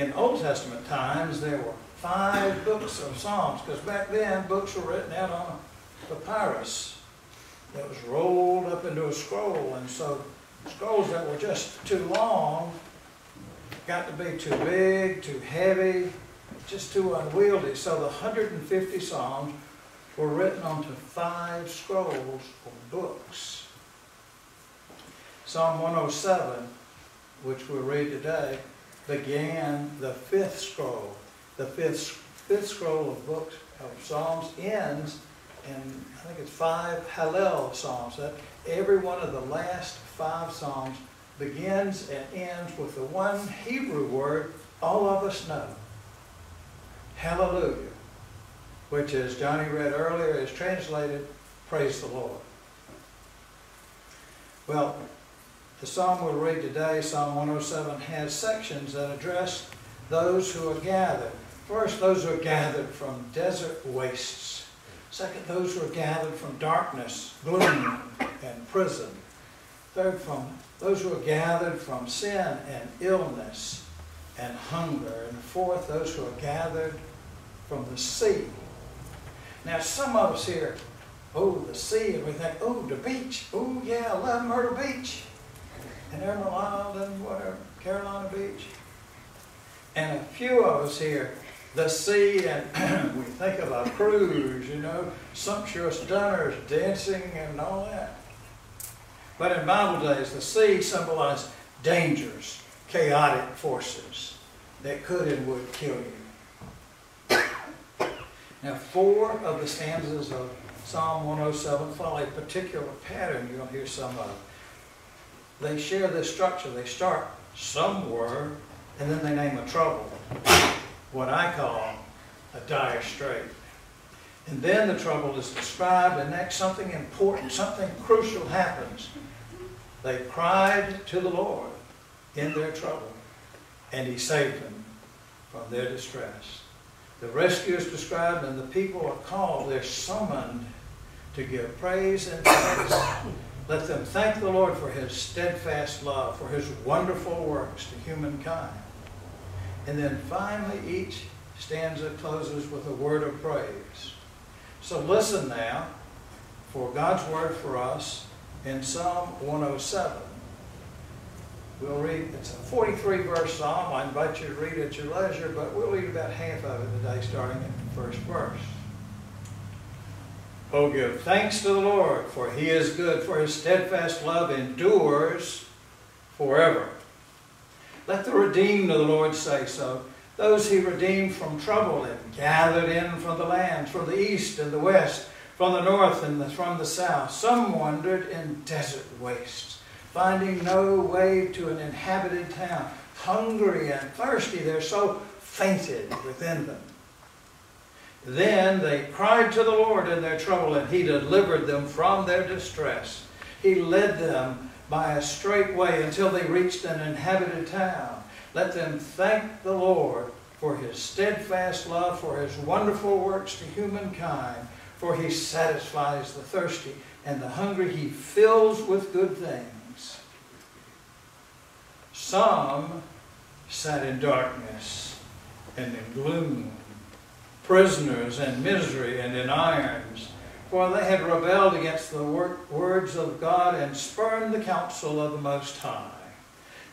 in Old Testament times, there were five books of Psalms, because back then, books were written out on a papyrus that was rolled up into a scroll, and so scrolls that were just too long got to be too big, too heavy, just too unwieldy. So the 150 Psalms were written onto five scrolls or books. Psalm 107, which we'll read today, began the fifth scroll. The fifth, fifth scroll of books of Psalms ends in, I think it's five Hallel Psalms. That every one of the last five Psalms begins and ends with the one Hebrew word all of us know. Hallelujah. Which, as Johnny read earlier, is translated, Praise the Lord. Well, the psalm we'll read today, Psalm 107, has sections that address those who are gathered. First, those who are gathered from desert wastes. Second, those who are gathered from darkness, gloom, and prison. Third, from those who are gathered from sin and illness and hunger. And fourth, those who are gathered from the sea. Now, some of us here, oh, the sea, and we think, oh, the beach. Oh, yeah, I love Myrtle Beach. And Emerald Island, whatever, Carolina Beach. And a few of us here, the sea, and we think of a cruise, you know, sumptuous dinners, dancing, and all that. But in Bible days, the sea symbolized dangers, chaotic forces that could and would kill you. Now, four of the stanzas of Psalm 107 follow a particular pattern you'll hear some of. They share this structure. They start somewhere, and then they name a trouble, what I call a dire strait. And then the trouble is described, and next something important, something crucial happens. They cried to the Lord in their trouble, and he saved them from their distress. The rescue is described, and the people are called, they're summoned to give praise and thanks. Let them thank the Lord for his steadfast love, for his wonderful works to humankind. And then finally, each stanza closes with a word of praise. So listen now for God's word for us in Psalm 107. We'll read, it's a 43 verse psalm. I invite you to read at your leisure, but we'll read about half of it today, starting at the first verse. Oh, give thanks to the Lord, for he is good, for his steadfast love endures forever. Let the redeemed of the Lord say so. Those he redeemed from trouble and gathered in from the lands, from the east and the west from the north and the, from the south. Some wandered in desert wastes, finding no way to an inhabited town. Hungry and thirsty, their soul fainted within them. Then they cried to the Lord in their trouble, and He delivered them from their distress. He led them by a straight way until they reached an inhabited town. Let them thank the Lord for His steadfast love, for His wonderful works to humankind for he satisfies the thirsty, and the hungry he fills with good things. Some sat in darkness and in gloom, prisoners in misery and in irons, for they had rebelled against the words of God and spurned the counsel of the Most High.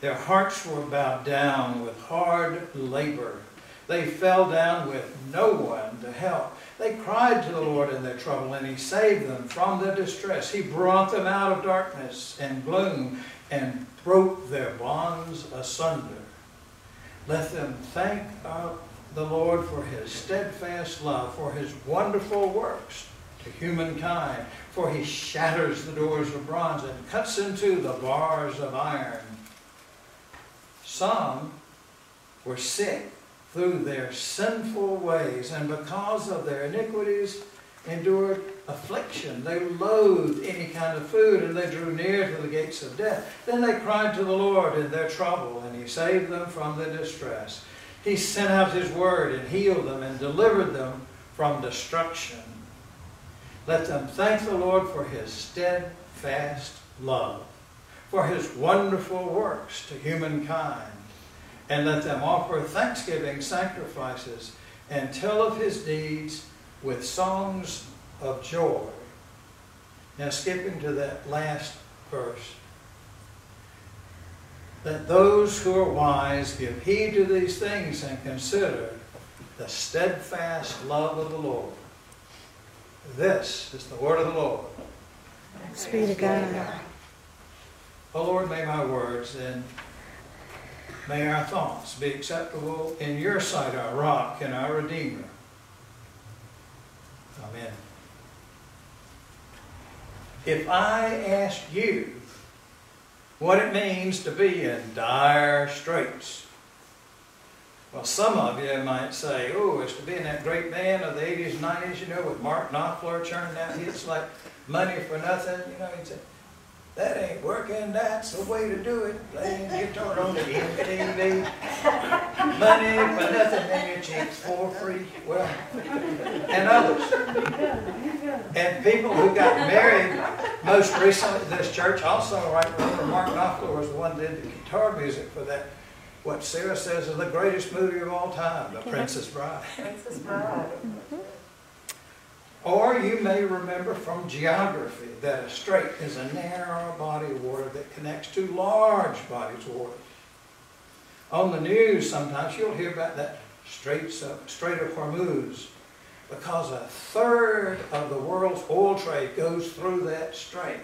Their hearts were bowed down with hard labor. They fell down with no one to help. They cried to the Lord in their trouble, and He saved them from their distress. He brought them out of darkness and gloom and broke their bonds asunder. Let them thank the Lord for His steadfast love, for His wonderful works to humankind, for He shatters the doors of bronze and cuts into the bars of iron. Some were sick through their sinful ways, and because of their iniquities, endured affliction. They loathed any kind of food, and they drew near to the gates of death. Then they cried to the Lord in their trouble, and He saved them from their distress. He sent out His word and healed them and delivered them from destruction. Let them thank the Lord for His steadfast love, for His wonderful works to humankind and let them offer thanksgiving sacrifices and tell of his deeds with songs of joy. Now, skipping to that last verse. Let those who are wise give heed to these things and consider the steadfast love of the Lord. This is the word of the Lord. Thanks be to God. O Lord, may my words and may our thoughts be acceptable in your sight, our rock and our redeemer. Amen. If I ask you what it means to be in dire straits, well, some of you might say, oh, it's to be in that great band of the 80s and 90s, you know, with Mark Knopfler churning out hits like Money for Nothing. You know, he'd say, that ain't working, that's the way to do it. Playing guitar on the MTV. Money for nothing in your cheeks for free. Well, and others. And people who got married most recently this church also, right, remember Mark Knopfler was the one that did the guitar music for that, what Sarah says is the greatest movie of all time, The Princess Bride. Princess Bride. Or you may remember from geography that a strait is a narrow body of water that connects two large bodies of water. On the news, sometimes you'll hear about that Straits of, Strait of Hormuz because a third of the world's oil trade goes through that strait.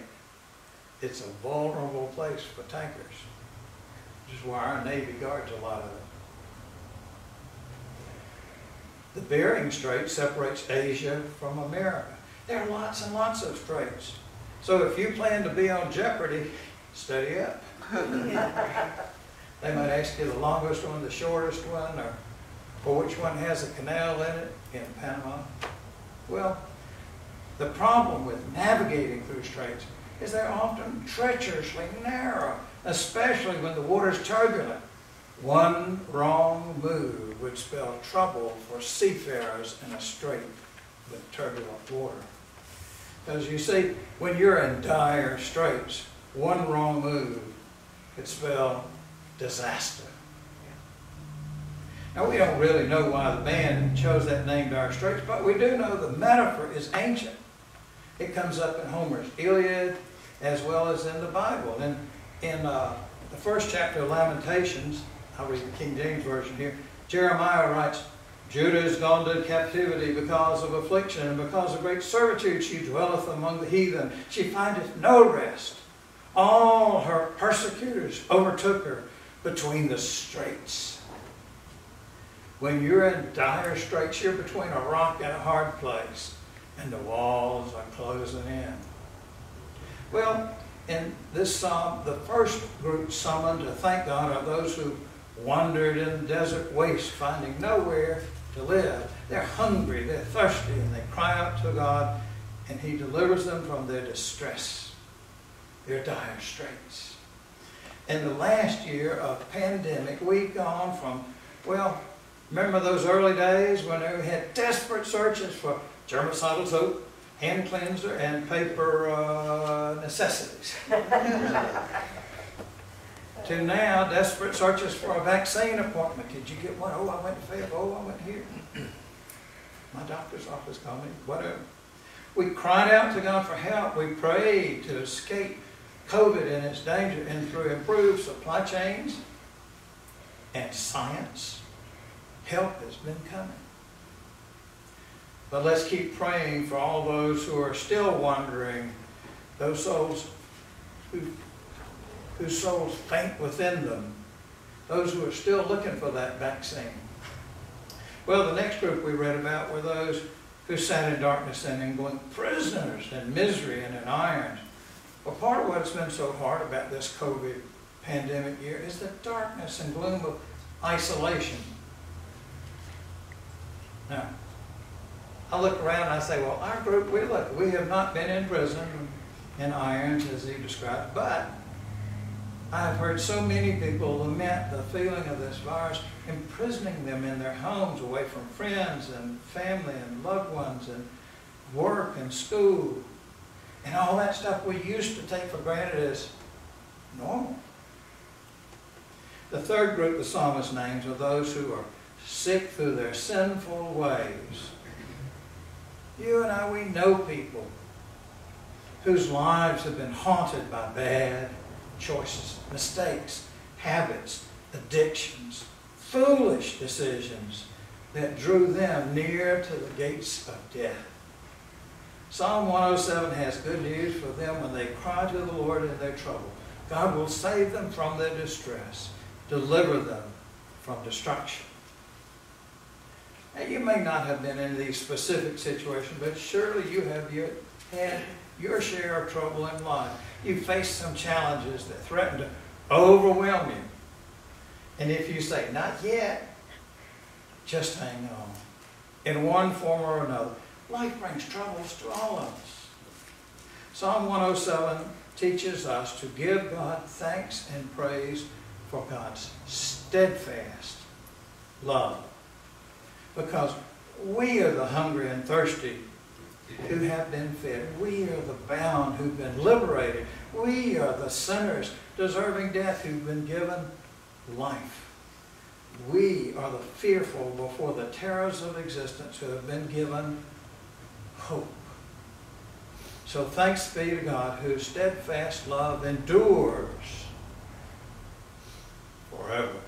It's a vulnerable place for tankers, which is why our Navy guards a lot of it. The Bering Strait separates Asia from America. There are lots and lots of straits. So if you plan to be on Jeopardy, study up. they might ask you the longest one, the shortest one, or, or which one has a canal in it in Panama. Well, the problem with navigating through straits is they're often treacherously narrow, especially when the water's turbulent. One wrong move would spell trouble for seafarers in a strait with turbulent water. Because you see, when you're in dire straits, one wrong move could spell disaster. Now, we don't really know why the band chose that name, Dire Straits, but we do know the metaphor is ancient. It comes up in Homer's Iliad as well as in the Bible. And in uh, the first chapter of Lamentations, I'll read the King James Version here. Jeremiah writes, Judah is gone to captivity because of affliction, and because of great servitude she dwelleth among the heathen. She findeth no rest. All her persecutors overtook her between the straits. When you're in dire straits, you're between a rock and a hard place, and the walls are closing in. Well, in this psalm, the first group summoned to thank God are those who wandered in the desert waste, finding nowhere to live. They're hungry, they're thirsty, and they cry out to God, and He delivers them from their distress, their dire straits. In the last year of pandemic, we've gone from, well, remember those early days when we had desperate searches for germicidal soap, hand cleanser, and paper uh, necessities to now desperate searches for a vaccine appointment. Did you get one? Oh, I went to Fayetteville. Oh, I went here. My doctor's office called me. Whatever. We cried out to God for help. We prayed to escape COVID and its danger, and through improved supply chains and science, help has been coming. But let's keep praying for all those who are still wandering, those souls who whose souls faint within them, those who are still looking for that vaccine. Well, the next group we read about were those who sat in darkness and in gloom, prisoners in misery and in irons. Well, part of what's been so hard about this COVID pandemic year is the darkness and gloom of isolation. Now, I look around and I say, well, our group, we look, we have not been in prison in irons as he described, but I've heard so many people lament the feeling of this virus imprisoning them in their homes away from friends and family and loved ones and work and school and all that stuff we used to take for granted as normal. The third group the psalmist names are those who are sick through their sinful ways. You and I, we know people whose lives have been haunted by bad choices, mistakes, habits, addictions, foolish decisions that drew them near to the gates of death. Psalm 107 has good news for them when they cry to the Lord in their trouble. God will save them from their distress, deliver them from destruction. Now, you may not have been in these specific situations, but surely you have had your share of trouble in life. You faced some challenges that threaten to overwhelm you. And if you say, not yet, just hang on. In one form or another, life brings troubles to all of us. Psalm 107 teaches us to give God thanks and praise for God's steadfast love. Because we are the hungry and thirsty who have been fed. We are the bound who've been liberated. We are the sinners deserving death who've been given life. We are the fearful before the terrors of existence who have been given hope. So thanks be to God whose steadfast love endures forever.